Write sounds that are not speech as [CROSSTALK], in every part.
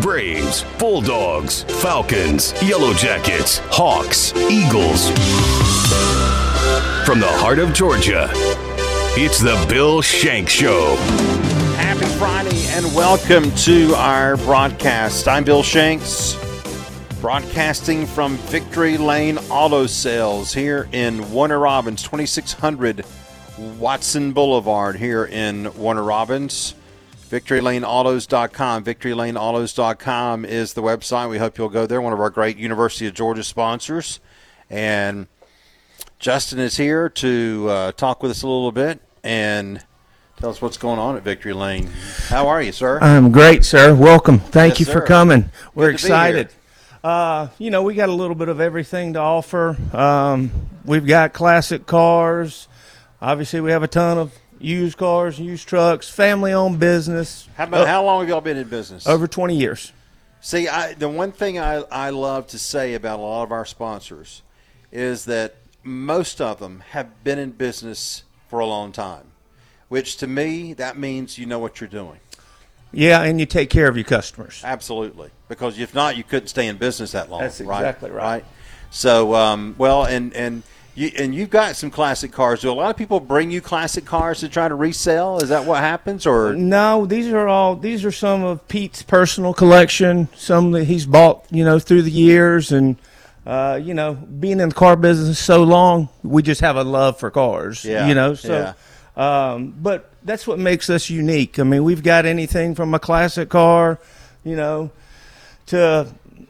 Braves, Bulldogs, Falcons, Yellow Jackets, Hawks, Eagles. From the heart of Georgia, it's the Bill Shanks Show. Happy Friday and welcome to our broadcast. I'm Bill Shanks, broadcasting from Victory Lane Auto Sales here in Warner Robins, 2600 Watson Boulevard here in Warner Robins. VictoryLaneAutos.com. VictoryLaneAutos.com is the website. We hope you'll go there. One of our great University of Georgia sponsors. And Justin is here to uh, talk with us a little bit and tell us what's going on at Victory Lane. How are you, sir? I'm great, sir. Welcome. Thank Yes, you for sir. coming. We're Good to be here. excited. Uh, you know, we got a little bit of everything to offer. Um, we've got classic cars. Obviously, we have a ton of used cars, used trucks, family-owned business. How about how long have y'all been in business? Over 20 years. See, I, the one thing I, I love to say about a lot of our sponsors is that most of them have been in business for a long time, which to me, that means you know what you're doing. Yeah, and you take care of your customers. Absolutely. Because if not, you couldn't stay in business that long. That's right? exactly right. So, um, well, and, and, you, and you've got some classic cars. Do a lot of people bring you classic cars to try to resell? Is that what happens? Or No, these are all these are some of Pete's personal collection. Some that he's bought, you know, through the years, and uh, you know, being in the car business so long, we just have a love for cars. Yeah, you know, so. Um, but that's what makes us unique. I mean, we've got anything from a classic car, you know, to a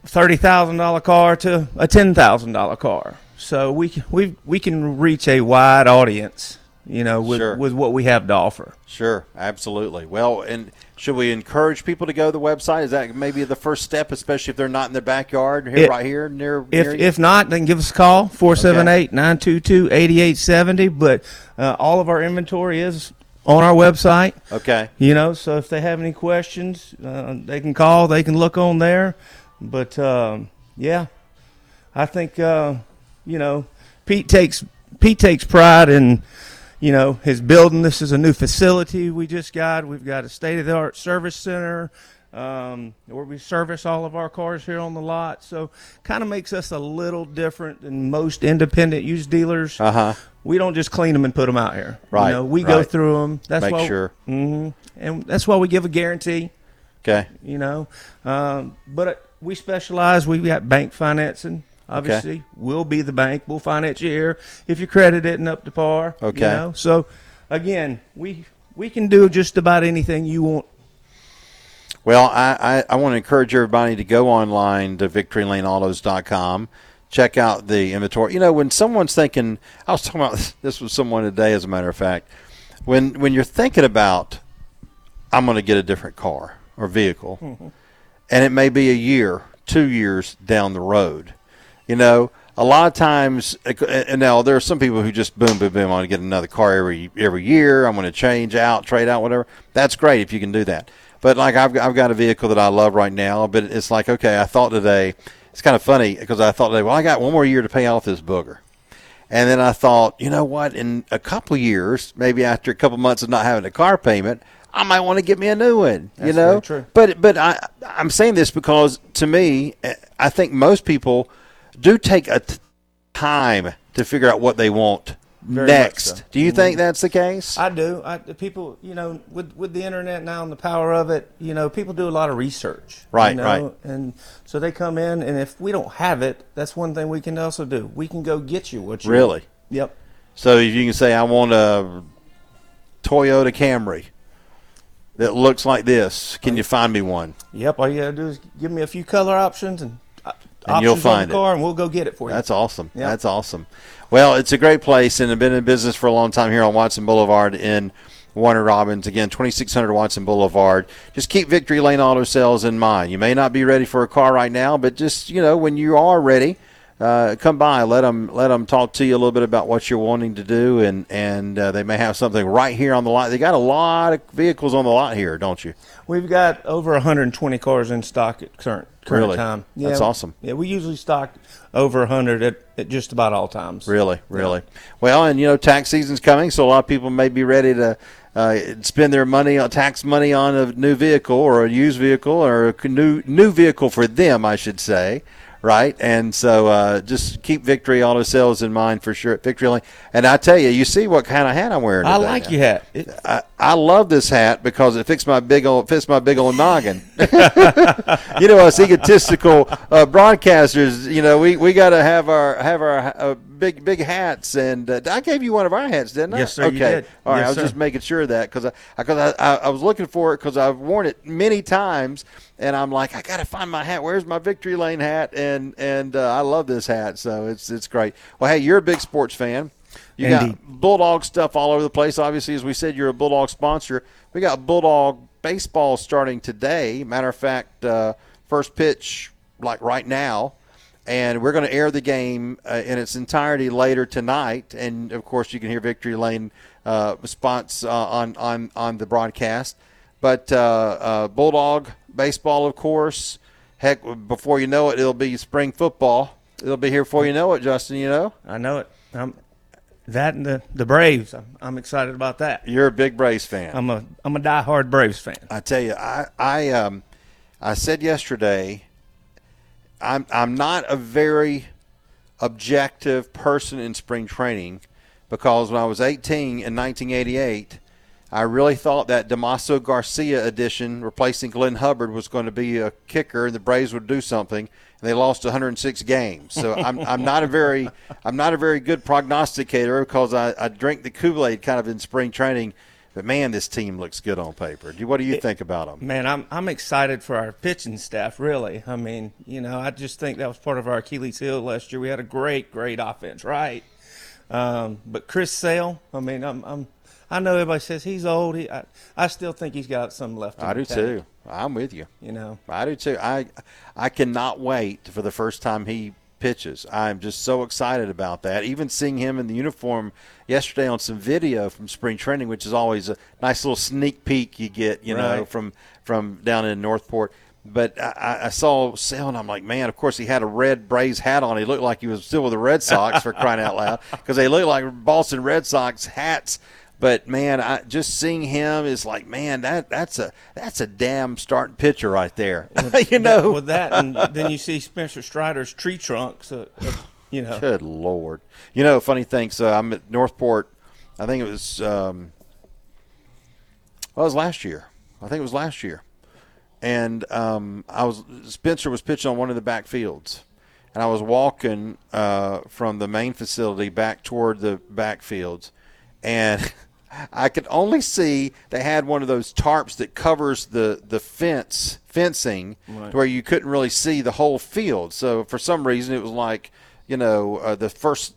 thirty thousand dollar car to a ten thousand dollar car. So we can- we we can reach a wide audience, you know, with Sure. with what we have to offer. Sure, absolutely. Well, and should we encourage people to go to the website? Is that maybe the first step, especially if they're not in their backyard here, It- right here near? If near you? if not, then give us a call 478-922-8870. But uh, all of our inventory is on our website. okay, You know, so if they have any questions, uh, they can call. They can look on there. But um, yeah, I think uh, you know Pete takes Pete takes pride in you know his building. This is a new facility we just got. We've got a state of the art service center. Um, where we service all of our cars here on the lot, so kind of makes us a little different than most independent used dealers. uh huh. We don't just clean them and put them out here. Right, You know, we go through them. That's Make why, sure. hmm and that's why we give a guarantee. Okay, You know, um, but we specialize. We've got bank financing. Obviously, we'll be the bank. We'll finance you here if your credit isn't up to par. you Okay. know? So, again, we we can do just about anything you want. Well, I, I, I want to encourage everybody to go online to victorylaneautos.com. Check out the inventory. You know, when someone's thinking, I was talking about [LAUGHS] this with someone today, as a matter of fact. When when you're thinking about, I'm going to get a different car or vehicle, mm-hmm. and it may be a year, two years down the road. You know, a lot of times, and now there are some people who just boom, boom, boom, I want to get another car every every year. I'm going to change out, trade out, whatever. That's great if you can do that. But like I've got, I've got a vehicle that I love right now, but it's like okay, I thought today. It's kind of funny because I thought today, well, I got one more year to pay off this booger. And then I thought, you know what? In a couple years, maybe after a couple months of not having a car payment, I might want to get me a new one. you know, true. but but I I'm saying this because to me, eh, I think most people do take a t- time to figure out what they want Very next. so. Mm-hmm. Do you think that's the case? I do. I, the people, you know, with with the internet now and the power of it, you know, people do a lot of research. you Right, know, right. And so they come in, and if we don't have it, that's one thing we can also do. We can go get you what you Really? Want. Yep. so if you can say I want a Toyota Camry that looks like this, can you find me one? Yep. All you gotta do is give me a few color options and, And you'll find on it. the car, and we'll go get it for you. That's awesome. Yeah. That's awesome. Well, it's a great place, and I've been in business for a long time here on Watson Boulevard in Warner Robins. Again, 2600 Watson Boulevard. Just keep Victory Lane Auto Sales in mind. You may not be ready for a car right now, but just you know when you are ready, uh, come by. Let them let them talk to you a little bit about what you're wanting to do, and and uh, they may have something right here on the lot. They got a lot of vehicles on the lot here, don't you? We've got over 120 cars in stock at current current Really? time. That's awesome. Yeah, we usually stock over 100 at, at just about all times. Really, really. Well, and you know, tax season's coming, so a lot of people may be ready to uh, spend their money on tax money on a new vehicle or a used vehicle or a new new vehicle for them, I should say right? And so uh, just keep Victory Auto Sales in mind for sure at Victory Lane. And I tell you, you see what kind of hat I'm wearing. Today. I like your hat. It, I, I love this hat because it fits my big old fits my big old noggin. [LAUGHS] [LAUGHS] you know, us egotistical uh, broadcasters, you know, we, we got to have our have our uh, big big hats, and uh, I gave you one of our hats, didn't I? Yes, sir. Okay, all right. Yes, I was sir. just making sure of that because I because I, I, I was looking for it because I've worn it many times, and I'm like, I got to find my hat. Where's my Victory Lane hat? And and uh, I love this hat, so it's it's great. Well, hey, you're a big sports fan. You Indeed. got Bulldog stuff all over the place. Obviously, as we said, you're a Bulldog sponsor. We got Bulldog baseball starting today. Matter of fact, uh, first pitch like right now, and we're going to air the game uh, in its entirety later tonight. And of course, you can hear Victory Lane uh, response uh, on on on the broadcast. But uh, uh, Bulldog baseball, of course. Heck, before you know it, it'll be spring football. It'll be here before you know it, Justin. You know. I know it. I'm, that and the the Braves. I'm, I'm excited about that. You're a big Braves fan. I'm a I'm a diehard Braves fan. I tell you, I I um I said yesterday, I'm I'm not a very objective person in spring training because when I was 18 in 1988, I really thought that Damaso Garcia addition replacing Glenn Hubbard was going to be a kicker and the Braves would do something. And they lost 106 games, so I'm, I'm not a very I'm not a very good prognosticator because I, I drink the Kool Aid kind of in spring training. But man, this team looks good on paper. What do you think about them? Man, I'm I'm excited for our pitching staff. Really, I mean, you know, I just think that was part of our Achilles heel last year. We had a great, great offense, right? Um, but Chris Sale, I mean, I'm, I'm I know everybody says he's old. He, I, I still think he's got some left. I do tank, too. I'm with you. You know, I do too. I I cannot wait for the first time he pitches. I'm just so excited about that. Even seeing him in the uniform yesterday on some video from spring training, which is always a nice little sneak peek you get, you know, from from down in Northport. But I- I, I saw Sale, and I'm like, man. Of course, he had a red Braves hat on. He looked like he was still with the Red Sox for crying out loud, because they look like Boston Red Sox hats. But man, I just seeing him is like, man, that that's a that's a damn starting pitcher right there. [LAUGHS] you know, with that, and then you see Spencer Strider's tree trunks. Uh, uh, you know, Good lord! You know, funny thing. So I'm at Northport. I think it was. Um, well, it was last year. I think it was last year, and um, I was Spencer was pitching on one of the back fields, and I was walking uh, from the main facility back toward the back fields, and [LAUGHS] I could only see they had one of those tarps that covers the the fence fencing Right. to where you couldn't really see the whole field. So for some reason, it was like you know uh, the first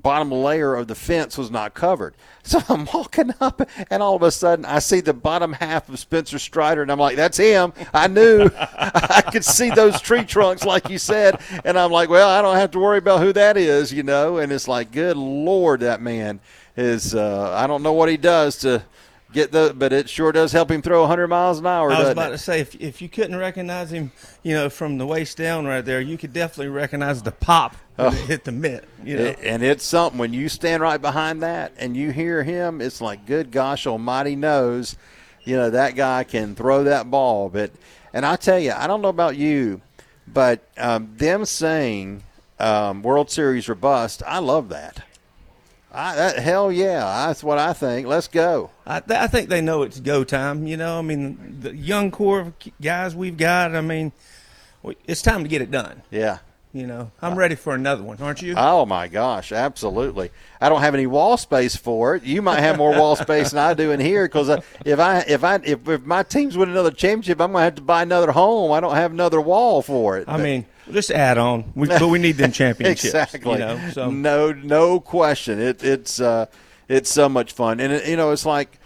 bottom layer of the fence was not covered. [LAUGHS] So I'm walking up, and all of a sudden I see the bottom half of Spencer Strider, and I'm like, "That's him." I knew [LAUGHS] I could see those tree trunks, like you said, and I'm like, "Well, I don't have to worry about who that is," you know. And it's like, "Good lord, that man is." Uh, I don't know what he does to get the, but it sure does help him throw 100 miles an hour. I was about it? to say if if you couldn't recognize him, you know, from the waist down right there, you could definitely recognize the pop it hit the mitt. You know, It- and it's something when you stand right behind that and you hear him, it's like, good gosh almighty knows, you know, that guy can throw that ball. But, and I tell you, I don't know about you, but um, them saying um, World Series robust, I love that. I, that. Hell yeah, that's what I think. Let's go. I, th- I think they know it's go time. You know, I mean, the young core of guys we've got. I mean, it's time to get it done. Yeah. You know, I'm uh, ready for another one, aren't you? Oh my gosh, absolutely! I don't have any wall space for it. You might have more wall space than I do in here because uh, if I if I if, if my teams win another championship, I'm going to have to buy another home. I don't have another wall for it. I mean, just add on, we, but we need them [LAUGHS] championships. exactly. You know, so no, no question. It, it's uh, it's so much fun, and it, you know, it's like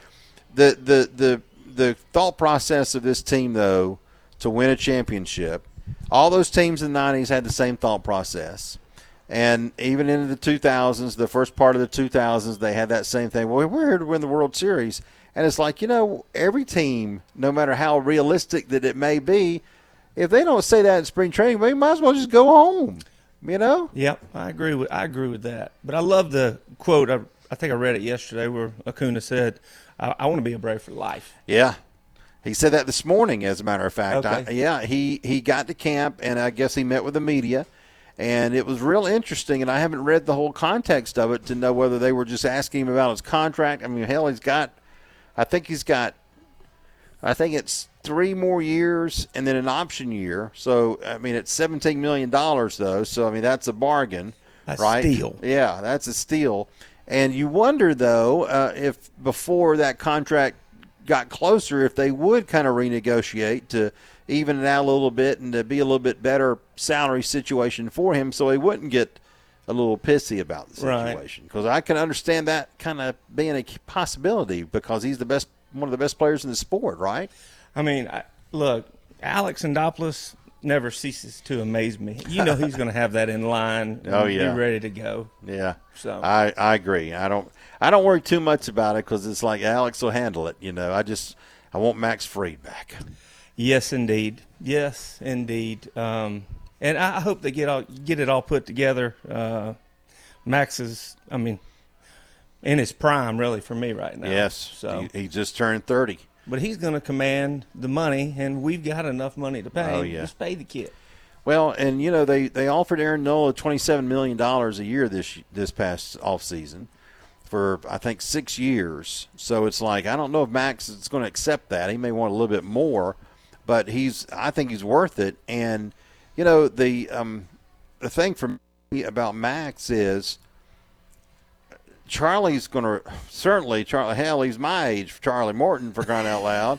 the the the the thought process of this team though to win a championship. All those teams in the '90s had the same thought process, and even into the 2000s, the first part of the 2000s, they had that same thing. Well, we're here to win the World Series, and it's like you know, every team, no matter how realistic that it may be, if they don't say that in spring training, they might as well just go home. You know? Yep, I agree with I agree with that. But I love the quote. I, I think I read it yesterday where Acuna said, "I, I want to be a Brave for life." Yeah, he said that this morning. As a matter of fact, Okay. I, yeah, he he got to camp and I guess he met with the media, and it was real interesting. And I haven't read the whole context of it to know whether they were just asking him about his contract. I mean, hell, he's got, I think he's got, I think it's three more years and then an option year. So I mean, it's seventeen million dollars though. So I mean, that's a bargain, That's right? steal. Yeah, that's a steal. And you wonder though uh, if before that contract got closer, if they would kind of renegotiate to even it out a little bit and to be a little bit better salary situation for him, so he wouldn't get a little pissy about the situation. Because I can understand that kind of being a possibility because he's the best, one of the best players in the sport, right? I mean, I, look, Alex Anthopoulos never ceases to amaze me. You know he's going to have that in line. [LAUGHS] and Oh, yeah. be ready to go. Yeah. So- I, I agree. I don't I don't worry too much about it because it's like Alex will handle it. You know, I just I want Max Fried back. Yes, indeed. Yes, indeed. Um, and I I hope they get all get it all put together. Uh, Max is, I mean, in his prime, really, for me right now. Yes. So, he, he just turned thirty. But he's going to command the money, and we've got enough money to pay. Oh, yeah. Just pay the kid. Well, and you know they, they offered Aaron Nola twenty seven million dollars a year this this past off season for I think six years. So it's like I don't know if Max is going to accept that. He may want a little bit more, but he's I think he's worth it. And you know the um, the thing for me about Max is Charlie's going to certainly Charlie. Hell, he's my age, Charlie Morton, for crying out loud.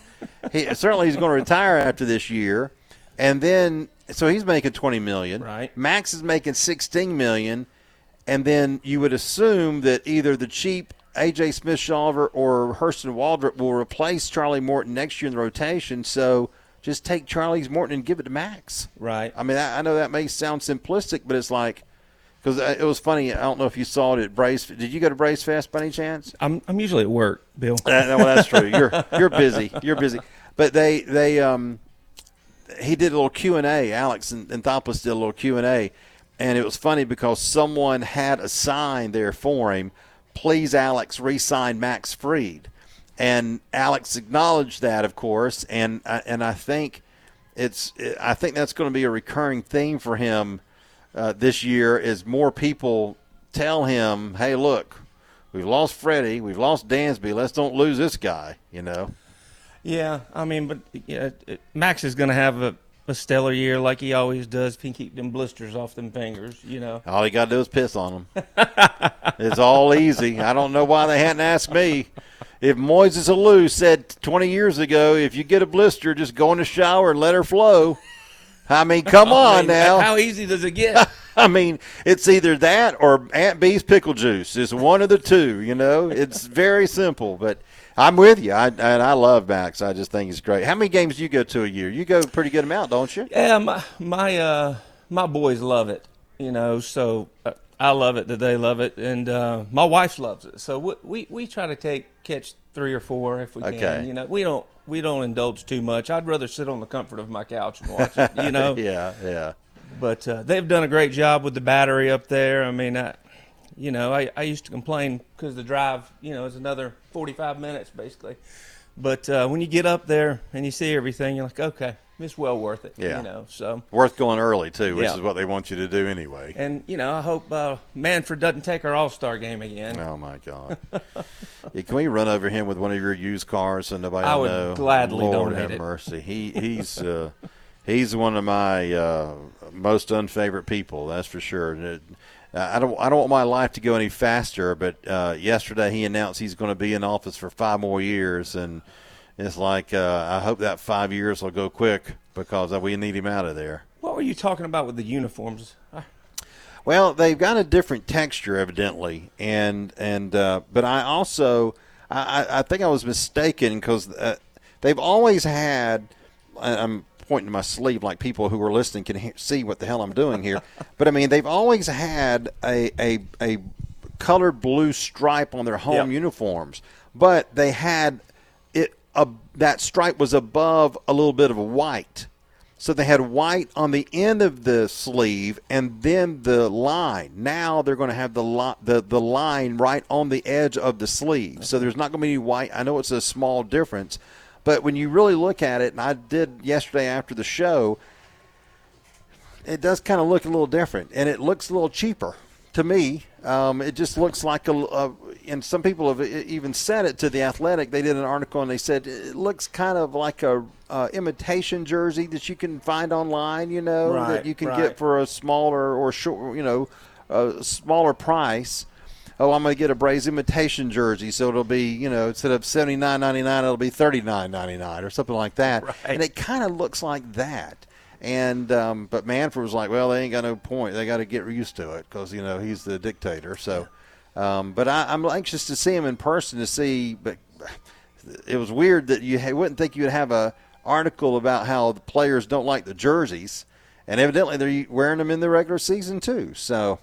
he certainly he's going to retire after this year, and then so he's making twenty million. Right. Max is making sixteen million, and then you would assume that either the cheap AJ Smith Shawver or Hurston Waldrop will replace Charlie Morton next year in the rotation. So just take Charlie's Morton and give it to Max. Right. I mean, I, I know that may sound simplistic, but it's like because it was funny. I don't know if you saw it at Brace. Did you go to Braves Fest by any chance? I'm I'm usually at work, Bill. Uh, no, well, that's true. You're [LAUGHS] you're busy. You're busy. But they they um he did a little Q and A. Alex and Anthopoulos did a little Q and A, and it was funny because someone had a sign there for him. Please, Alex, re-sign Max Fried, and Alex acknowledged that, of course, and I- and I think it's I think that's going to be a recurring theme for him uh, this year. Is more people tell him, "Hey, look, we've lost Freddie, we've lost Dansby. Let's don't lose this guy." You know. Yeah, I mean, but yeah, it, Max is going to have a, a stellar year like he always does if he can keep them blisters off them fingers. You know. All he got to do is piss on them. [LAUGHS] it's all easy. I don't know why they hadn't asked me. If Moises Alou said 20 years ago, if you get a blister, just go in the shower and let her flow. I mean, come [LAUGHS] I on mean, now. How easy does it get? [LAUGHS] I mean, it's either that or Aunt B's pickle juice. It's one of the two. You know, it's very simple. But I'm with you. I, and I love Max. I just think he's great. How many games do you go to a year? You go a pretty good amount, don't you? yeah, my my uh my boys love it. You know, so uh, I love it that they love it, and uh, my wife loves it. So we, we we try to take catch three or four if we can. You know, we don't we don't indulge too much. I'd rather sit on the comfort of my couch and watch it. You know. [LAUGHS] yeah, yeah. But uh, they've done a great job with the battery up there. I mean, I, you know, I, I used to complain because the drive, you know, is another 45 minutes basically. But uh, when you get up there and you see everything, you're like, okay, it's well worth it. Yeah. You know, so. Worth going early too, which Yeah. is what they want you to do anyway. And, you know, I hope uh, Manfred doesn't take our All Star game again. Oh my God! Yeah, can we run over him with one of your used cars so nobody I would know? gladly Lord donate have it. mercy. He he's uh, he's one of my uh, most unfavorite people. That's for sure. And it- I don't I don't want my life to go any faster. But uh, yesterday he announced he's going to be in office for five more years, and it's like uh, I hope that five years will go quick because we need him out of there. What were you talking about with the uniforms? Well, they've got a different texture, evidently, and and uh, but I also I, I think I was mistaken because uh, they've always had. I'm pointing to my sleeve like people who are listening can he- see what the hell I'm doing here, [LAUGHS] but I mean they've always had a a a colored blue stripe on their home Yep. uniforms, but they had uh, that stripe was above a little bit of white. So they had white on the end of the sleeve and then the line. Now they're going to have the li- the the line right on the edge of the sleeve. So there's not going to be any white. I know it's a small difference, but when you really look at it, and I did yesterday after the show, it does kind of look a little different, and it looks a little cheaper to me. Um, it just looks like a, a, and some people have even said it to the Athletic. They did an article and they said it looks kind of like a uh, imitation jersey that you can find online. You know Right, that you can right. get for a smaller or short, you know, a smaller price. Oh, I'm going to get a Braves imitation jersey, so it'll be, you know, instead of seventy nine ninety nine, it'll be thirty nine ninety nine or something like that. [LAUGHS] Right. And it kind of looks like that. And um, but Manfred was like, well, they ain't got no point. They got to get used to it because you know he's the dictator. So, um, but I, I'm anxious to see him in person to see. But it was weird that you wouldn't think you'd have a article about how the players don't like the jerseys, and evidently they're wearing them in the regular season too. So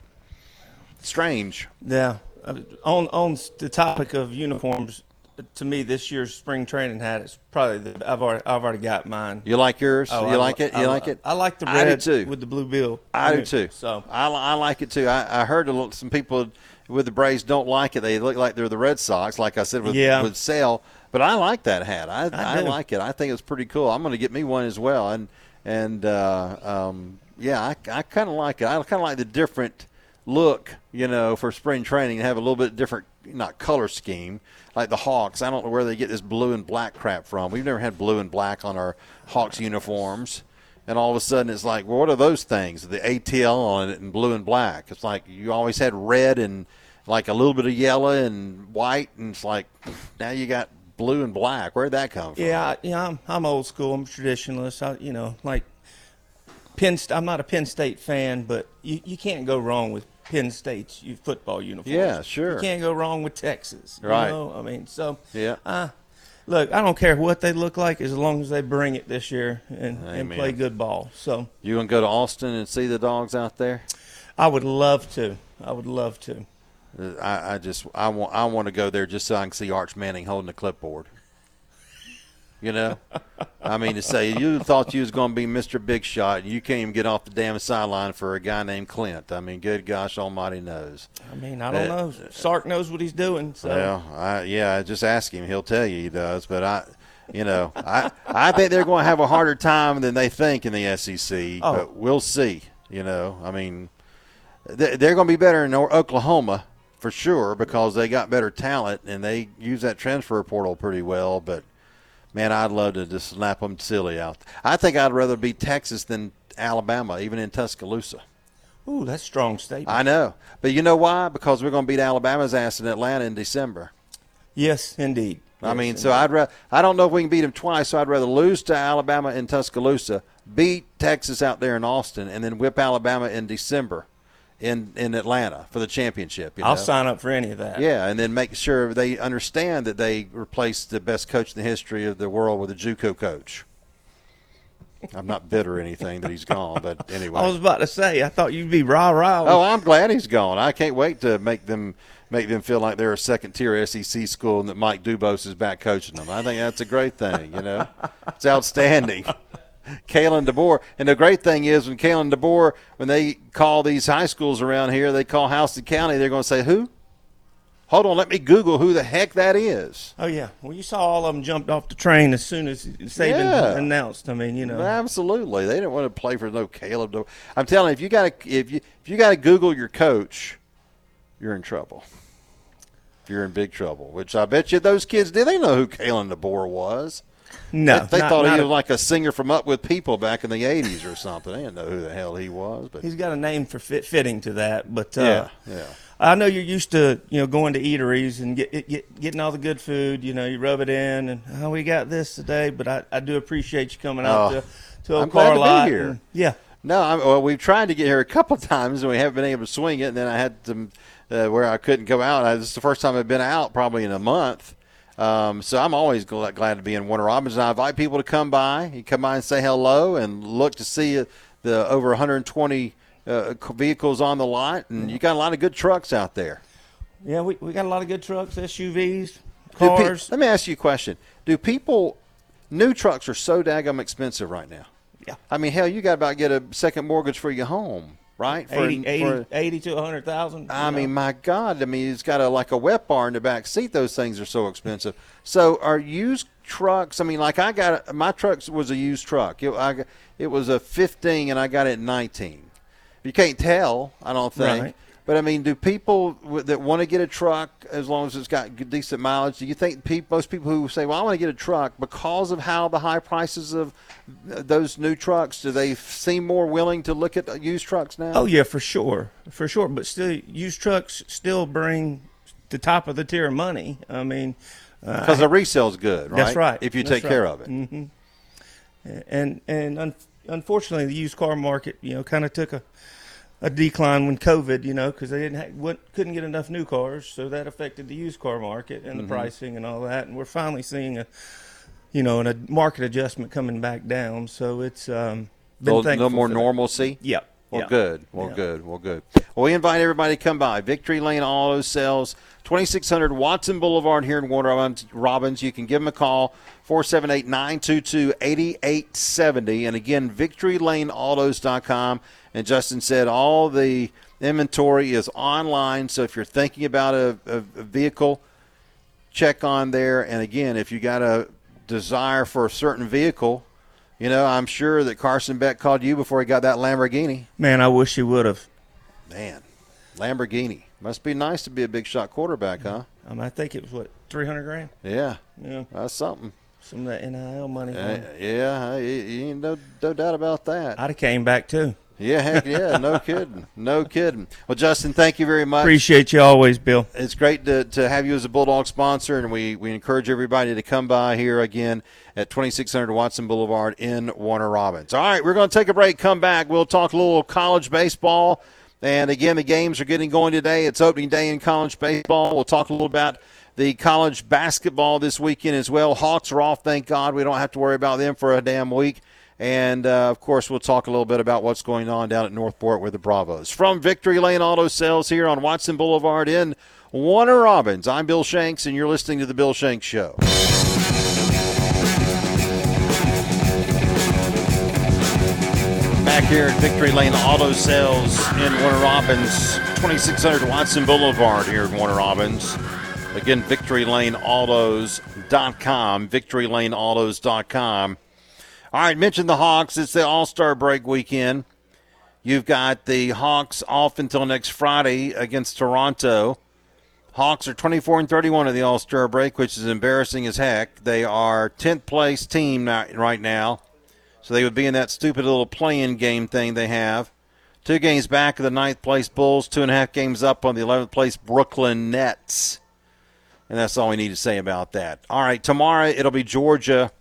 strange. Yeah. Uh, On on the topic of uniforms, to me, this year's spring training hat is probably the I've already I've already got mine. You like yours? Oh, you I- like it? You I, like it? I like the I do red too. with the blue bill. I do mean, too. So I, I like it too. I, I heard a little, some people with the Braves don't like it. They look like they're the Red Sox, like I said with Yeah. with Sale. But I like that hat. I I, I like it. I think it's pretty cool. I'm going to get me one as well. And and uh, um, yeah, I, I kind of like it. I kind of like the different look, you know, for spring training and have a little bit different, not color scheme like the Hawks. I don't know where they get this blue and black crap from. We've never had blue and black on our Hawks uniforms. And all of a sudden, it's like, well, what are those things? The ATL on it and blue and black. It's like you always had red and like a little bit of yellow and white, and it's like now you got blue and black. Where'd that come from? yeah, yeah, I'm I'm old school. I'm traditionalist. I, you know, like Penn. I'm not a Penn State fan, but you, you can't go wrong with Penn State's football uniforms. Yeah, sure. You can't go wrong with Texas. you Right. know? I mean, so Yeah. Uh, look, I don't care what they look like as long as they bring it this year and, and play good ball. So You gonna go to Austin and see the dogs out there? I would love to. I would love to. Uh, I, I just I want I want to go there just so I can see Arch Manning holding the clipboard. You know, I mean to say you thought you was going to be Mr. Big Shot, and you can't even get off the damn sideline for a guy named Clint. I mean, good gosh Almighty knows. I mean, I don't Uh, know. Sark knows what he's doing. So Well, I, yeah, just ask him; he'll tell you he does. But I, you know, I I think they're going to have a harder time than they think in the SEC. Oh. But we'll see. You know, I mean, they- they're going to be better in Oklahoma for sure because they got better talent and they use that transfer portal pretty well. But man, I'd love to just slap them silly out. I think I'd rather be Texas than Alabama, even in Tuscaloosa. Ooh, that's strong statement. I know, but you know why? Because we're going to beat Alabama's ass in Atlanta in December. yes, indeed. I Yes, mean, indeed. so I'd rather. I don't know if we can beat them twice, so I'd rather lose to Alabama in Tuscaloosa, beat Texas out there in Austin, and then whip Alabama in December in in Atlanta for the championship. You know? I'll sign up for any of that. Yeah, and then make sure they understand that they replaced the best coach in the history of the world with a JUCO coach. I'm not bitter or anything that he's gone, but anyway. I was about to say, I thought you'd be rah rah. Oh, I'm glad he's gone. I can't wait to make them make them feel like they're a second tier SEC school and that Mike Dubose is back coaching them. I think that's a great thing. You know, it's outstanding. [LAUGHS] Kalen DeBoer, and the great thing is when Kalen DeBoer, when they call these high schools around here, they call Houston County. They're going to say who? Hold on, let me Google who the heck that is. Oh yeah. Well, you saw all of them jumped off the train as soon as Saban Yeah. announced. I mean, you know. Absolutely, they didn't want to play for no Caleb. DeBoer. I'm telling you, if you got to if you if you got to Google your coach, you're in trouble. You're in big trouble. Which I bet you those kids did. They know who Kalen DeBoer was. No, they, they not- thought not he a- was like a singer from Up with People back in the '80s or something. They didn't know who the hell he was. But He's got a name for fit, fitting to that, but uh, yeah, yeah. I know you're used to you know going to eateries and get, get getting all the good food. You know, you rub it in, and oh, we got this today. But I, I do appreciate you coming out Oh, to to I'm a glad car to be lot. here. and- yeah, No, I'm, well, we've tried to get here a couple of [LAUGHS] times and we haven't been able to swing it. And then I had some uh, where I couldn't go out. I, this is the first time I've been out probably in a month. Um, so I'm always glad, glad to be in Warner Robins. And I invite people to come by. You come by and say hello and look to see uh, the over 120 uh, vehicles on the lot. And you got a lot of good trucks out there. yeah, we, we got a lot of good trucks, SUVs, Do pe- cars. let me ask you a question. Do people, new trucks are so daggum expensive right now. Yeah. I mean, hell, you got about to get a second mortgage for your home, right? For, 80, 80, for- 80 to 100,000. I know. mean, my God! I mean, it's got a like a wet bar in the back seat. Those things are so expensive. So, are used trucks? I mean, like I got my truck was a used truck. It, I, it was a 15, and I got it 19. You can't tell, I don't think. Right. But I mean, do people that want to get a truck as long as it's got decent mileage? Do you think most people who say, "Well, I want to get a truck," because of how the high prices of uh, those new trucks, do they seem more willing to look at uh, used trucks now? Oh yeah, for sure, for sure. But still, used trucks still bring the top of the tier of money. I mean, uh, because the resale's good, right? That's right. If you That's take care of it. Mm-hmm. and and un- unfortunately, the used car market, you know, kind of took a a decline when COVID, you know, because they didn't ha- couldn't get enough new cars, so that affected the used car market and the Mm-hmm. pricing and all that. And we're finally seeing a, you know, a market adjustment coming back down. So it's um, been A little, more for that. normalcy. Well, yep. good. Well, Yeah. good. Well, good. Well, we invite everybody to come by. Victory Lane Auto Sales, 2600 Watson Boulevard here in Warner Robins. Robbins. You can give them a call, 478 922 8870. And again, victorylaneautos.com. And Justin said all the inventory is online. So if you're thinking about a, a, a vehicle, check on there. And again, if you got a desire for a certain vehicle, you know, I'm sure that Carson Beck called you before he got that Lamborghini. Man, I wish he would have. Man, Lamborghini. Must be nice to be a big shot quarterback, huh? I, mean, I think it was what three hundred grand. Yeah, Yeah, that's something. some of that NIL money. Uh, yeah, you ain't no, no doubt about that. I'd have came back too. Yeah, heck yeah, no [LAUGHS] kidding. No kidding. Well, Justin, thank you very much. Appreciate you always, Bill. it's great to, to have you as a Bulldog sponsor, and we, we encourage everybody to come by here again at 2600 Watson Boulevard in Warner Robins. All right, we're going to take a break, come back. We'll talk a little college baseball. And again, the games are getting going today. It's opening day in college baseball. We'll talk a little about the college basketball this weekend as well. Hawks are off, thank God. We don't have to worry about them for a damn week. And uh, of course, we'll talk a little bit about what's going on down at Northport with the Bravos. From Victory Lane Auto Sales here on Watson Boulevard in Warner Robins, I'm Bill Shanks, and you're listening to The Bill Shanks Show. Back here at Victory Lane Auto Sales in Warner Robins, 2600 Watson Boulevard here in Warner Robins. Again, victorylaneautos.com, victorylaneautos.com. All right, mention the Hawks. It's the All Star break weekend. You've got the Hawks off until next Friday against Toronto. Hawks are 24 and 31 of the All Star break, which is embarrassing as heck. They are 10th place team right now, so they would be in that stupid little play-in game thing they have. Two games back of the ninth place Bulls, two and a half games up on the 11th place Brooklyn Nets. And that's all we need to say about that. All right, tomorrow it'll be Georgia.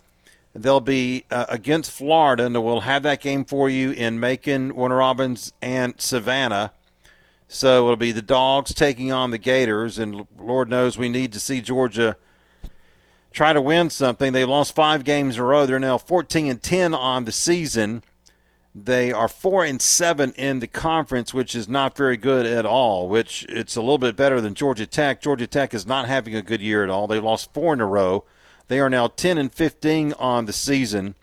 They'll be uh, against Florida, and we'll have that game for you in Macon, Warner Robins, and Savannah. So it'll be the Dogs taking on the Gators, and Lord knows we need to see Georgia try to win something. They lost five games in a row. They're now 14 and 10 on the season. They are four and seven in the conference, which is not very good at all. Which it's a little bit better than Georgia Tech. Georgia Tech is not having a good year at all. They lost four in a row. They are now 10 and 15 on the season,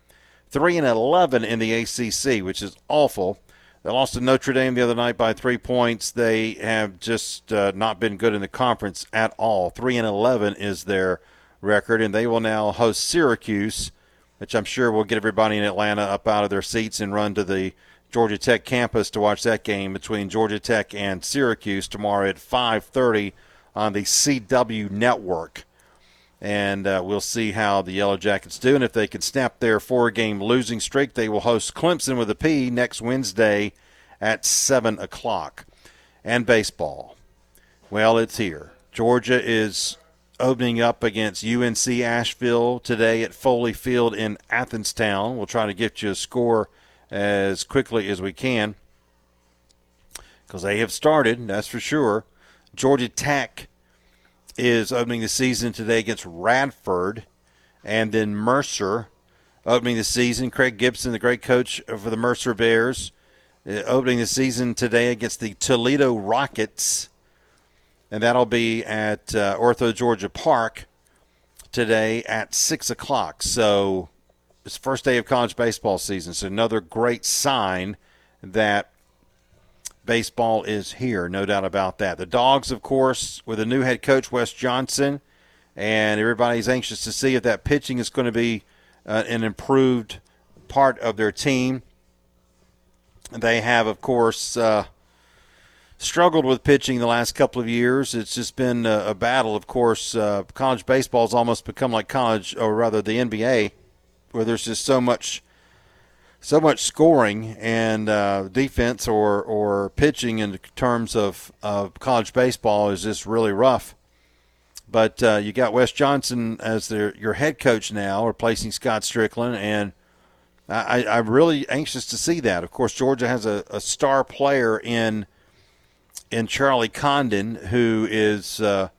three and 11 in the ACC, which is awful. They lost to Notre Dame the other night by three points. They have just uh, not been good in the conference at all. Three and 11 is their record, and they will now host Syracuse, which I'm sure will get everybody in Atlanta up out of their seats and run to the Georgia Tech campus to watch that game between Georgia Tech and Syracuse tomorrow at 5:30 on the CW network. And uh, we'll see how the Yellow Jackets do. And if they can snap their four game losing streak, they will host Clemson with a P next Wednesday at 7 o'clock. And baseball. Well, it's here. Georgia is opening up against UNC Asheville today at Foley Field in Athenstown. We'll try to get you a score as quickly as we can because they have started, that's for sure. Georgia Tech is opening the season today against Radford, and then Mercer opening the season. Craig Gibson, the great coach for the Mercer Bears, uh, opening the season today against the Toledo Rockets, and that'll be at uh, Ortho Georgia Park today at six o'clock. So it's first day of college baseball season. So another great sign that baseball is here, no doubt about that. The Dogs, of course, with a new head coach, Wes Johnson, and everybody's anxious to see if that pitching is going to be uh, an improved part of their team. They have, of course, uh, struggled with pitching the last couple of years. It's just been a, a battle. Of course, uh, college baseball has almost become like college, or rather the NBA, where there's just so much, so much scoring and uh, defense or or pitching in terms of, of college baseball is just really rough. But uh, you got Wes Johnson as their your head coach now, replacing Scott Stricklin and I, I'm really anxious to see that. Of course, Georgia has a, a star player in in Charlie Condon, who is uh,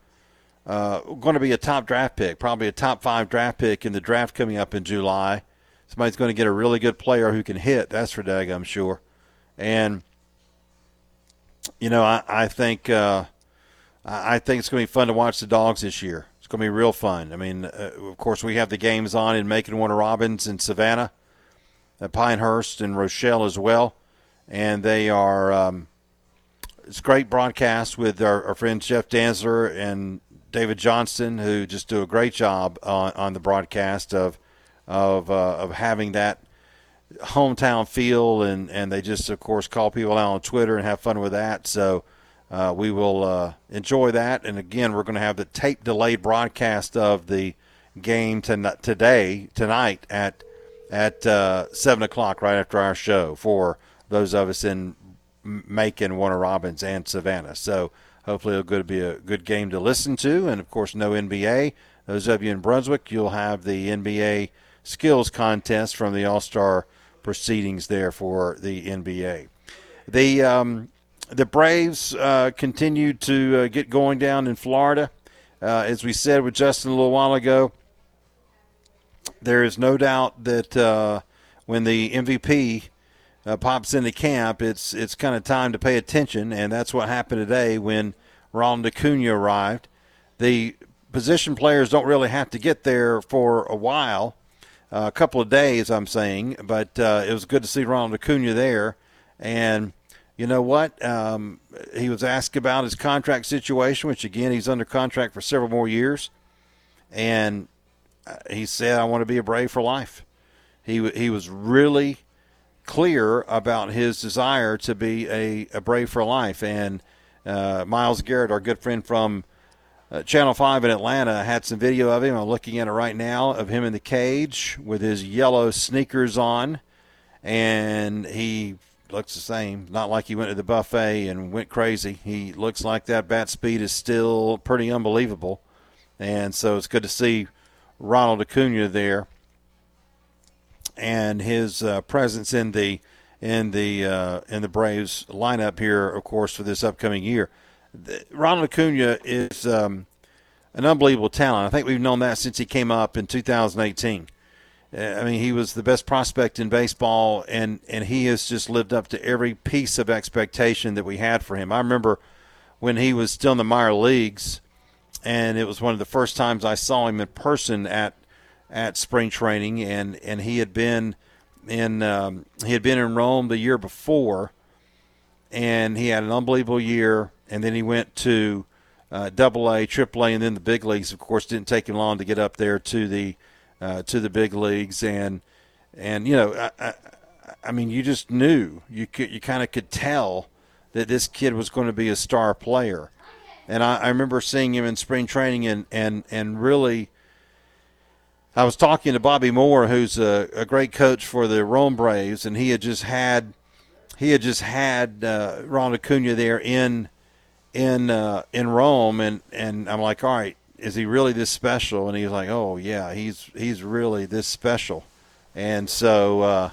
uh, going to be a top draft pick, probably a top five draft pick in the draft coming up in July. Somebody's going to get a really good player who can hit. That's for Dag, I'm sure. And you know, I, I think uh, I think it's going to be fun to watch the dogs this year. It's going to be real fun. I mean, uh, of course, we have the games on in Macon, Warner Robins, and Savannah, at Pinehurst, and Rochelle as well, and they are. Um, it's great broadcast with our, our friends Jeff Dantzler and David Johnston, who just do a great job on, on the broadcast of of uh, of having that hometown feel, and and they just of course call people out on Twitter and have fun with that. So. Uh, we will uh, enjoy that, and again, we're going to have the tape delayed broadcast of the game to, today, tonight at at uh, seven o'clock, right after our show, for those of us in Macon, Warner Robins, and Savannah. So hopefully it'll be a good game to listen to. And of course, no NBA. Those of you in Brunswick, you'll have the NBA skills contest from the All Star proceedings there for the NBA. The um, the Braves uh, continue to uh, get going down in Florida. Uh, as we said with Justin a little while ago, there is no doubt that uh, when the MVP uh, pops into camp, it's it's kind of time to pay attention, and that's what happened today when Ronald Acuna arrived. The position players don't really have to get there for a while, uh, a couple of days, I'm saying, but uh, it was good to see Ronald Acuna there. And you know what? Um, he was asked about his contract situation, which again, he's under contract for several more years. And uh, he said, I want to be a Brave for life. He, he was really clear about his desire to be a, a Brave for life. And uh, Myles Garrett, our good friend from uh, Channel 5 in Atlanta, had some video of him. I'm looking at it right now of him in the cage with his yellow sneakers on. And he looks the same. Not like he went to the buffet and went crazy. He looks like that bat speed is still pretty unbelievable. And so it's good to see Ronald Acuna there and his uh, presence in the in the uh, in the Braves lineup here, of course, for this upcoming year. The, Ronald Acuna is um, an unbelievable talent. I think we've known that since he came up in 2018. Uh, I mean, he was the best prospect in baseball, and, and he has just lived up to every piece of expectation that we had for him. I remember when he was still in the minor leagues, and it was one of the first times I saw him in person at at spring training, and and he had been in um, he had been in Rome the year before, and he had an unbelievable year, and then he went to uh, Double A, Triple A, and then the big leagues. Of course, didn't take him long to get up there to the uh, to the big leagues, and and you know, I, I, I mean, you just knew you could you kind of could tell that this kid was going to be a star player, and I, I remember seeing him in spring training and and and really I was talking to Bobby Moore, who's a, a great coach for the Rome Braves, and he had just had he had just had uh, Ron Acuna there in in uh, in Rome, and and I'm like, all right, is he really this special? And he's like, oh yeah, he's he's really this special, and so uh,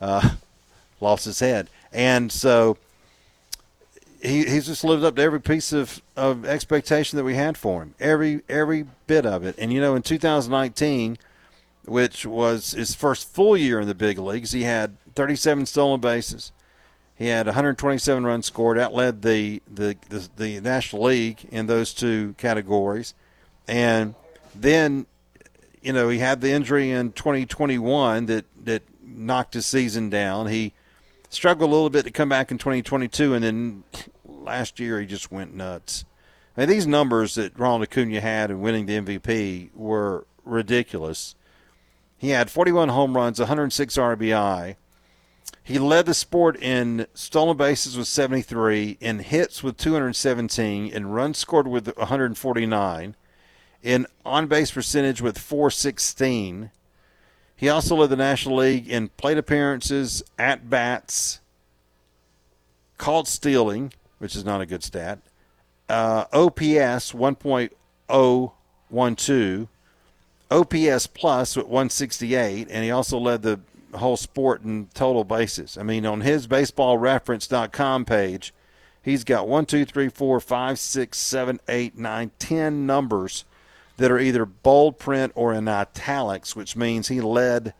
uh, [LAUGHS] lost his head, and so he, he's just lived up to every piece of, of expectation that we had for him, every every bit of it. And you know, in 2019, which was his first full year in the big leagues, he had 37 stolen bases. He had 127 runs scored, outled the the, the, the National League in those two categories, and then you know, he had the injury in 2021 that that knocked his season down. He struggled a little bit to come back in 2022, and then last year he just went nuts. I mean, these numbers that Ronald Acuna had in winning the MVP were ridiculous. He had 41 home runs, 106 RBI. He led the sport in stolen bases with 73, in hits with 217, in runs scored with 149, in on base percentage with 416. He also led the National League in plate appearances, at bats, caught stealing, which is not a good stat, uh, OPS 1.012, OPS plus at 168, and he also led the whole sport in total bases. I mean, on his baseballreference.com page, he's got one, two, three, four, five, six, seven, eight, nine, ten numbers that are either bold print or in italics, which means he led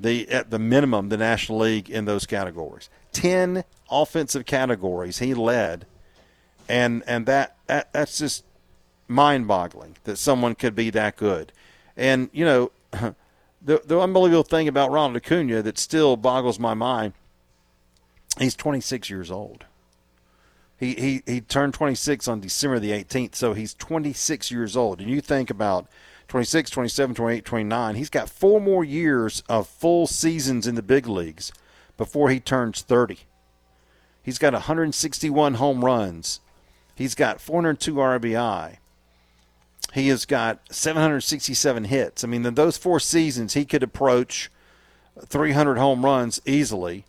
the at the minimum the National League in those categories. Ten offensive categories he led, and and that, that that's just mind-boggling that someone could be that good. And you know, [CLEARS THROAT] the the unbelievable thing about Ronald Acuna that still boggles my mind. He's 26 years old. He, he, he turned 26 on December the 18th, so he's 26 years old. And you think about 26, 27, 28, 29, he's got four more years of full seasons in the big leagues before he turns 30. He's got 161 home runs. He's got 402 RBI. He has got 767 hits. I mean, in those four seasons, he could approach 300 home runs easily,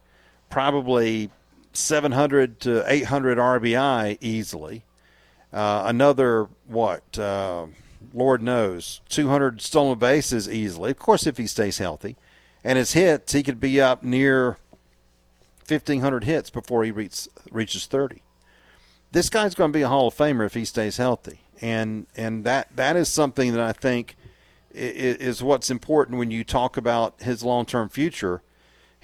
probably 700 to 800 RBI easily. Uh, another, what, uh, Lord knows, 200 stolen bases easily. Of course, if he stays healthy. And his hits, he could be up near 1,500 hits before he reach, reaches 30. This guy's going to be a Hall of Famer if he stays healthy. And, and that, that is something that I think is, is what's important when you talk about his long term future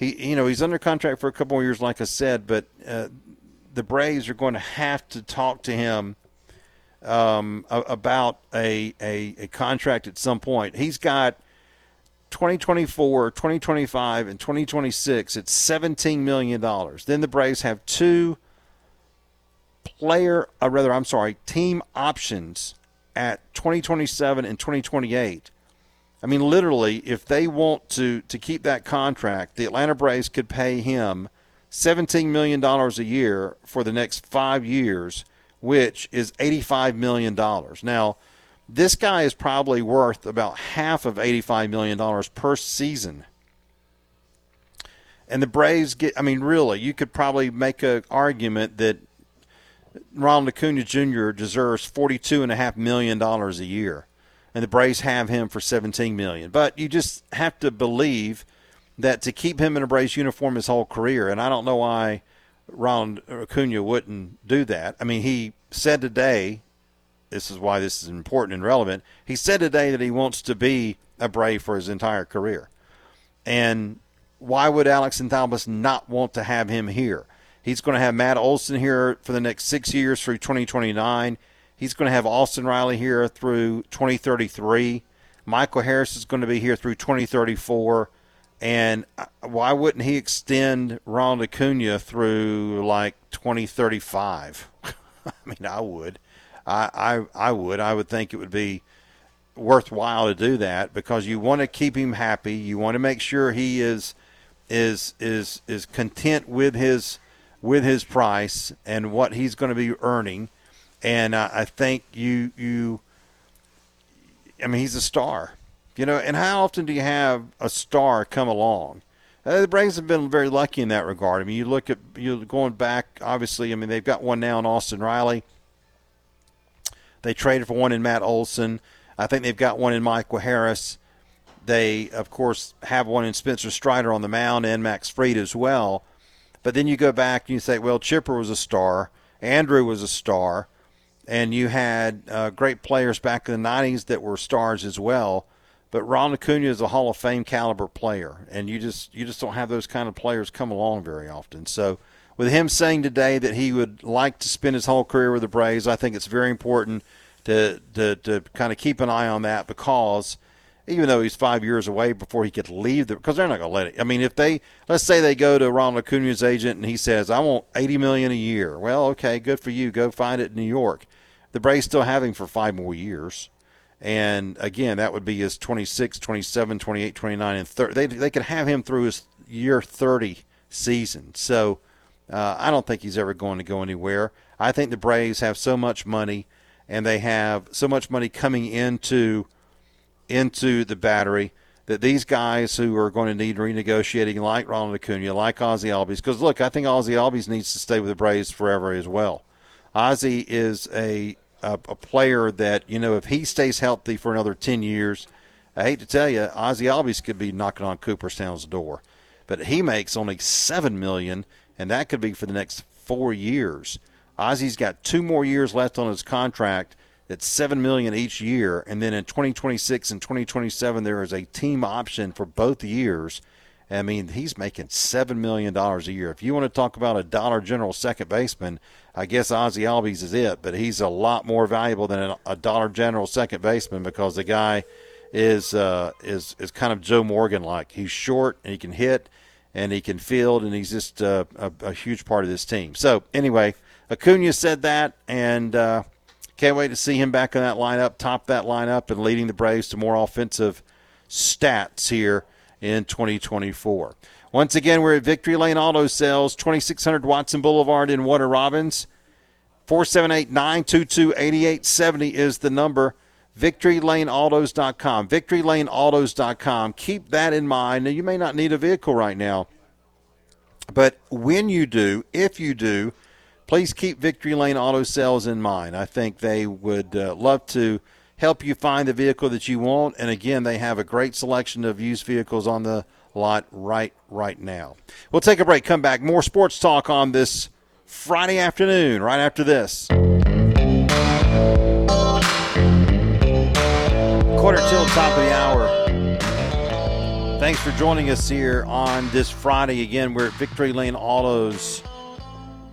he you know he's under contract for a couple more years, like I said, but uh, the Braves are going to have to talk to him um, about a, a, a contract at some point. He's got 2024, 2025, and 2026. It's 17 million dollars. Then the Braves have two player, or rather, I'm sorry, team options at 2027 and 2028 I mean, literally, if they want to to keep that contract, the Atlanta Braves could pay him seventeen million dollars a year for the next five years, which is eighty-five million dollars. Now, this guy is probably worth about half of eighty-five million dollars per season. And the Braves get, I mean, really, you could probably make an argument that Ronald Acuna Jr. deserves $42.5 million a year and the Braves have him for 17 million. But you just have to believe that to keep him in a Braves uniform his whole career, and I don't know why Ron Acuna wouldn't do that. I mean, he said today, this is why this is important and relevant. He said today that he wants to be a Brave for his entire career, and why would Alex Anthopoulos not want to have him here? He's going to have Matt Olson here for the next six years through 2029. He's going to have Austin Riley here through 2033. Michael Harris is going to be here through 2034. And uh, why wouldn't he extend Ronald Acuna through like 2035? [LAUGHS] I mean, I would. I, I, I would. I would think it would be worthwhile to do that because you want to keep him happy. You want to make sure he is is is is content with his with his price and what he's going to be earning and uh, I think you you. I mean, he's a star, you know. And how often do you have a star come along? Uh, the Braves have been very lucky in that regard. I mean, you look at you going back. Obviously, I mean they've got one now in Austin Riley. They traded for one in Matt Olson. I think they've got one in Michael Harris. They, of course, have one in Spencer Strider on the mound and Max Fried as well. But then you go back and you say, well, Chipper was a star. Andrew was a star and you had uh, great players back in the 90s that were stars as well. But Ron Acuna is a Hall of Fame caliber player, and you just you just don't have those kind of players come along very often. So, with him saying today that he would like to spend his whole career with the Braves, I think it's very important to to, to kind of keep an eye on that because even though he's five years away before he could leave the because they're not going to let it. I mean, if they let's say they go to Ronald Acuna's agent and he says, "I want eighty million a year," well, okay, good for you. Go find it in New York. The Braves still have him for five more years. And again, that would be his 26, 27, 28, 29, and 30. They, they could have him through his year 30 season. So uh, I don't think he's ever going to go anywhere. I think the Braves have so much money, and they have so much money coming into into the battery that these guys who are going to need renegotiating, like Ronald Acuna, like Ozzie Albies, because look, I think Ozzie Albies needs to stay with the Braves forever as well. Ozzie is a, a, a player that you know if he stays healthy for another ten years, I hate to tell you, Ozzie Albies could be knocking on Cooperstown's door, but he makes only seven million, and that could be for the next four years. Ozzie's got two more years left on his contract. That's seven million each year, and then in 2026 and 2027 there is a team option for both years. I mean, he's making seven million dollars a year. If you want to talk about a Dollar General second baseman, I guess Ozzie Albies is it. But he's a lot more valuable than a Dollar General second baseman because the guy is uh, is is kind of Joe Morgan like. He's short and he can hit and he can field and he's just uh, a, a, huge part of this team. So anyway, Acuna said that and. Uh, can't wait to see him back in that lineup, top that lineup, and leading the Braves to more offensive stats here in 2024. Once again, we're at Victory Lane Auto Sales, 2600 Watson Boulevard in Warner Robins. 478 922 8870 is the number. VictoryLaneAutos.com. VictoryLaneAutos.com. Keep that in mind. Now, you may not need a vehicle right now, but when you do, if you do, please keep Victory Lane Auto Sales in mind. I think they would uh, love to help you find the vehicle that you want. And again, they have a great selection of used vehicles on the lot right right now. We'll take a break. Come back. More sports talk on this Friday afternoon. Right after this. Quarter till top of the hour. Thanks for joining us here on this Friday. Again, we're at Victory Lane Autos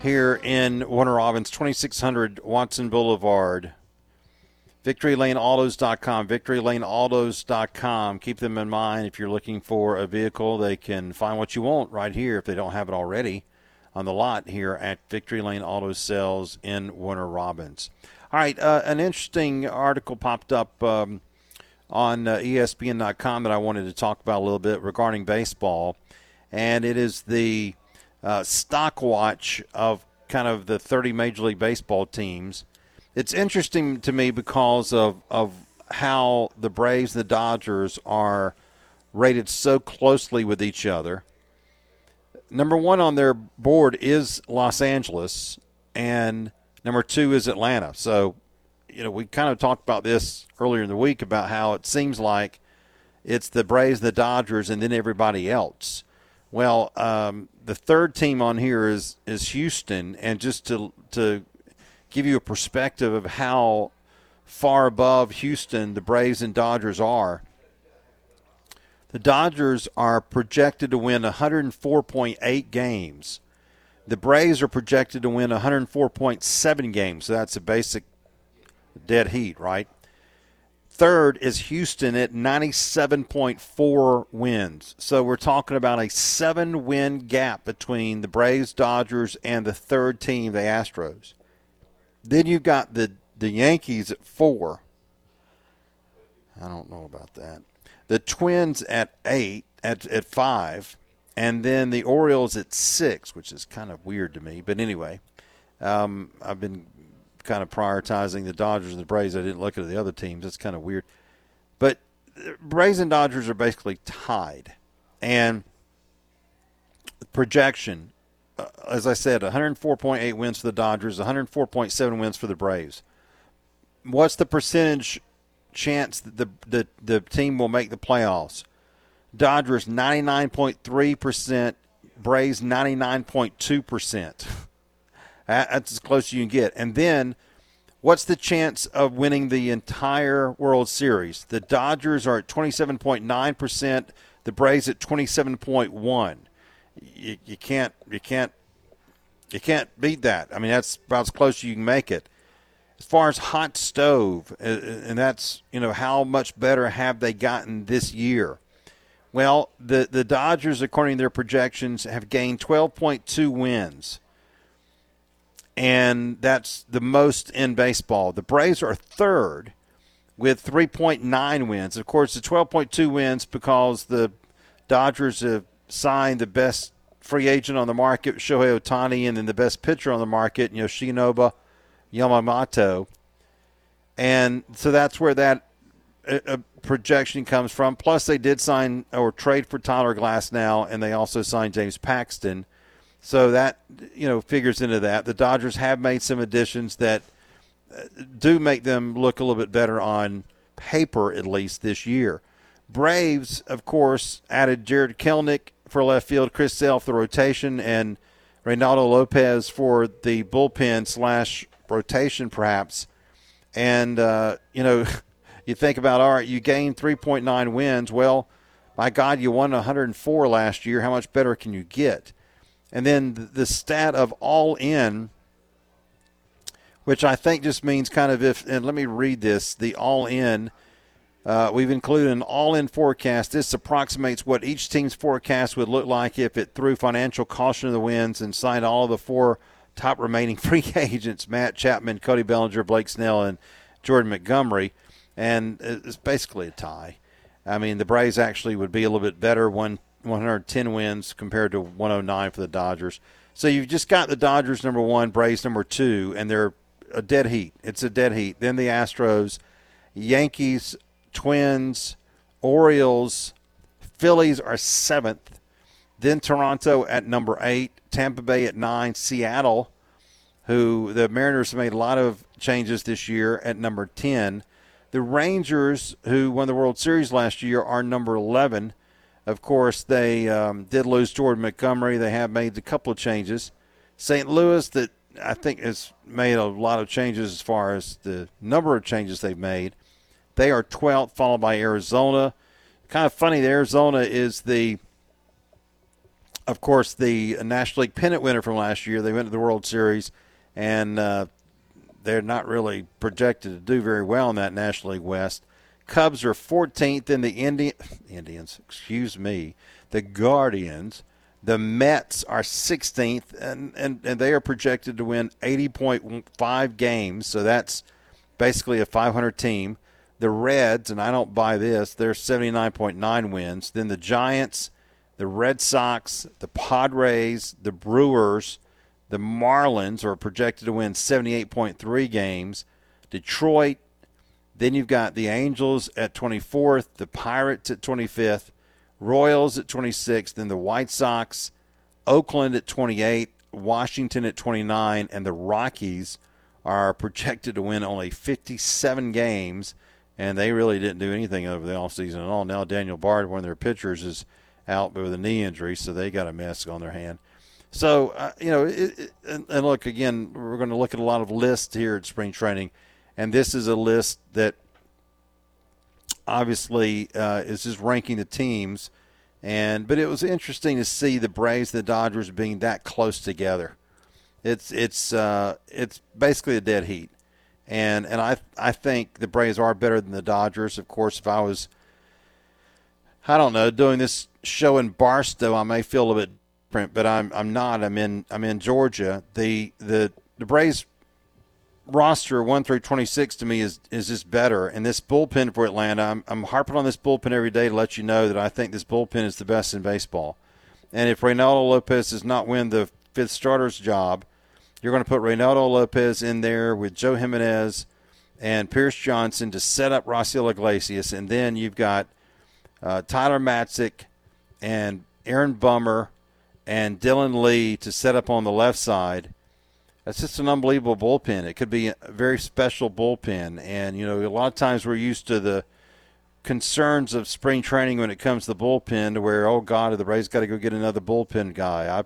here in Warner Robins, 2600 Watson Boulevard. VictoryLaneAutos.com. VictoryLaneAutos.com. Keep them in mind if you're looking for a vehicle. They can find what you want right here if they don't have it already on the lot here at Victory Lane Auto Sales in Warner Robins. All right, uh, an interesting article popped up um, on uh, ESPN.com that I wanted to talk about a little bit regarding baseball, and it is the uh, stock watch of kind of the 30 Major League Baseball teams. It's interesting to me because of, of how the Braves and the Dodgers are rated so closely with each other. Number one on their board is Los Angeles, and number two is Atlanta. So, you know, we kind of talked about this earlier in the week about how it seems like it's the Braves, the Dodgers, and then everybody else. Well, um, the third team on here is is Houston, and just to to give you a perspective of how far above Houston the Braves and Dodgers are. The Dodgers are projected to win 104.8 games. The Braves are projected to win 104.7 games. So that's a basic dead heat, right? Third is Houston at 97.4 wins. So we're talking about a seven win gap between the Braves, Dodgers, and the third team, the Astros. Then you've got the, the Yankees at four. I don't know about that. The Twins at eight, at, at five, and then the Orioles at six, which is kind of weird to me. But anyway, um, I've been kind of prioritizing the Dodgers and the Braves. I didn't look at the other teams. That's kind of weird. But Braves and Dodgers are basically tied. And projection, uh, as I said, 104.8 wins for the Dodgers, 104.7 wins for the Braves. What's the percentage chance that the, the, the team will make the playoffs? Dodgers 99.3%, Braves 99.2%. [LAUGHS] That's as close as you can get. And then, what's the chance of winning the entire World Series? The Dodgers are at 27.9%, the Braves at 27.1. You, you can't you can't you can't beat that. I mean, that's about as close as you can make it. as far as hot stove, uh, and that's you know how much better have they gotten this year? Well, the the Dodgers, according to their projections, have gained 12.2 wins, and that's the most in baseball. The Braves are third with 3.9 wins. Of course, the 12.2 wins because the Dodgers have signed the best free agent on the market, Shohei Ohtani, and then the best pitcher on the market, Yoshinobu Yamamoto. And so that's where that uh, uh, projection comes from. Plus, they did sign or trade for Tyler Glasnow, and they also signed James Paxton. So that you know figures into that. The Dodgers have made some additions that uh, do make them look a little bit better on paper, at least this year. Braves, of course, added Jarred Kelenic for left field, Chris Sale for the rotation, and Reynaldo Lopez for the bullpen slash rotation, perhaps. And, uh, you know, [LAUGHS] you think about, all right, you gained 3.9 wins. Well, my God, you won 104 last year. How much better can you get? And then the stat of all in, which I think just means kind of if, and let me read this the all in uh, we've included an all in forecast. This approximates what each team's forecast would look like if it threw financial caution to the winds and signed all of the four top remaining [LAUGHS] free agents Matt Chapman, Cody Bellinger, Blake Snell, and Jordan Montgomery. And it's basically a tie. I mean, the Braves actually would be a little bit better, one, 110 wins compared to 109 for the Dodgers. So you've just got the Dodgers number one, Braves number two, and they're a dead heat. It's a dead heat. Then the Astros, Yankees Twins, Orioles, Phillies are seventh. Then Toronto at number eight, Tampa Bay at nine, Seattle, who the Mariners made a lot of changes this year at number 10. The Rangers, who won the World Series last year, are number 11. Of course, they um, did lose Jordan Montgomery. They have made a couple of changes. St. Louis, that I think has made a lot of changes as far as the number of changes they've made. They are 12th, followed by Arizona. Kind of funny, Arizona is the, of course, the National League pennant winner from last year. They went to the World Series, and uh, they're not really projected to do very well in that National League West. Cubs are 14th in the Indi- Indians, excuse me, the Guardians. The Mets are 16th, and, and, and they are projected to win 80.5 games, so that's basically a 500 team. The Reds, and I don't buy this, they're 79.9 wins. Then the Giants, the Red Sox, the Padres, the Brewers, the Marlins are projected to win 78.3 games. Detroit, then you've got the Angels at 24th, the Pirates at 25th, Royals at 26th, then the White Sox, Oakland at 28, Washington at 29, and the Rockies are projected to win only 57 games and they really didn't do anything over the offseason at all. Now Daniel Bard, one of their pitchers, is out with a knee injury, so they got a mess on their hand. So uh, you know, it, it, and look again, we're going to look at a lot of lists here at spring training, and this is a list that obviously uh, is just ranking the teams. And but it was interesting to see the Braves, and the Dodgers being that close together. It's it's uh, it's basically a dead heat and and I I think the Braves are better than the Dodgers. Of course, if I was, I don't know, doing this show in Barstow, I may feel a bit different, but I'm I'm not. I'm in I'm in Georgia. The the the Braves roster one through twenty six to me is is just better, and this bullpen for Atlanta, I'm I'm harping on this bullpen every day to let you know that I think this bullpen is the best in baseball. And if Reynaldo Lopez does not win the fifth starter's job you're going to put Reynaldo Lopez in there with Joe Jimenez and Pierce Johnson to set up Raisel Iglesias, and then you've got uh, Tyler Matzek and Aaron Bummer and Dylan Lee to set up on the left side. That's just an unbelievable bullpen. It could be a very special bullpen, and you know a lot of times we're used to the concerns of spring training when it comes to the bullpen, to where oh God, the Rays got to go get another bullpen guy. I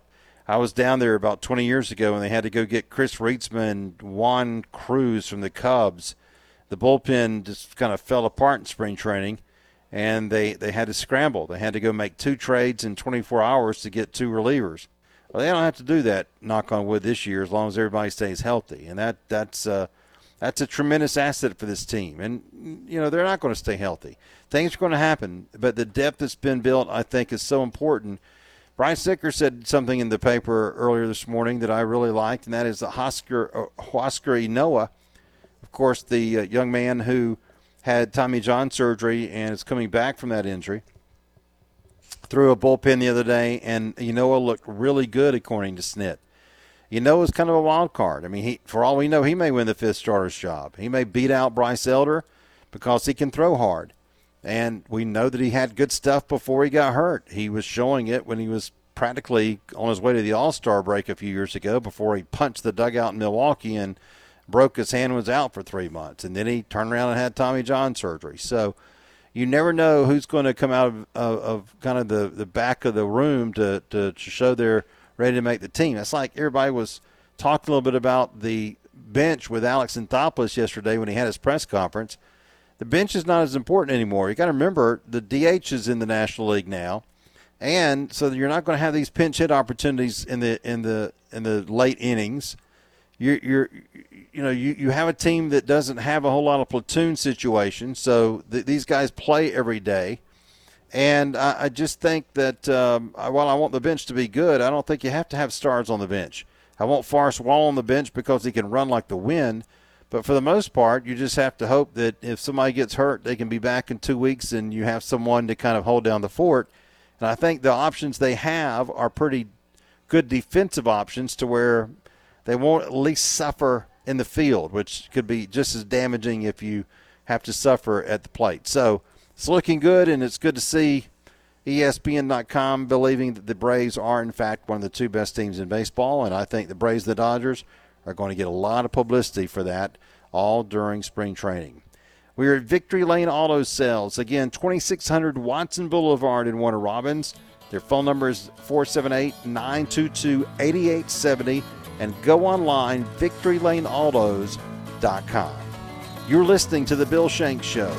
I was down there about 20 years ago and they had to go get Chris Reitsma and Juan Cruz from the Cubs. The bullpen just kind of fell apart in spring training and they, they had to scramble. They had to go make two trades in 24 hours to get two relievers. Well, they don't have to do that, knock on wood, this year as long as everybody stays healthy. And that that's uh, That's a tremendous asset for this team. And, you know, they're not going to stay healthy. Things are going to happen, but the depth that's been built, I think, is so important. Brian Snitker said something in the paper earlier this morning that I really liked, and that is that Huascar, uh, Ynoa, of course, the uh, young man who had Tommy John surgery and is coming back from that injury, threw a bullpen the other day, and Ynoa looked really good, according to Snit is kind of a wild card. I mean, he for all we know, he may win the fifth starter's job. He may beat out Bryce Elder because he can throw hard. And we know that he had good stuff before he got hurt. He was showing it when he was practically on his way to the All Star break a few years ago before he punched the dugout in Milwaukee and broke his hand was out for three months. And then he turned around and had Tommy John surgery. So you never know who's going to come out of, of, of kind of the, the back of the room to, to, to show their – ready to make the team. That's like everybody was talking a little bit about the bench with Alex Anthopoulos yesterday when he had his press conference. The bench is not as important anymore. You got to remember the DH is in the National League now, and so you're not going to have these pinch hit opportunities in the in the in the late innings. You're, you're you know you, you have a team that doesn't have a whole lot of platoon situations, so th- these guys play every day. And I, I just think that um, while I want the bench to be good, I don't think you have to have stars on the bench. I want Forrest Wall on the bench because he can run like the wind. But for the most part, you just have to hope that if somebody gets hurt, they can be back in two weeks and you have someone to kind of hold down the fort. And I think the options they have are pretty good defensive options to where they won't at least suffer in the field, which could be just as damaging if you have to suffer at the plate. So it's looking good, and it's good to see ESPN.com believing that the Braves are, in fact, one of the two best teams in baseball. And I think the Braves, the Dodgers, are going to get a lot of publicity for that all during spring training. We are at Victory Lane Auto Sales. Again, 2600 Watson Boulevard in Warner Robins. Their phone number is 478 922 8870 and go online victorylaneautos.com. You're listening to The Bill Shanks Show.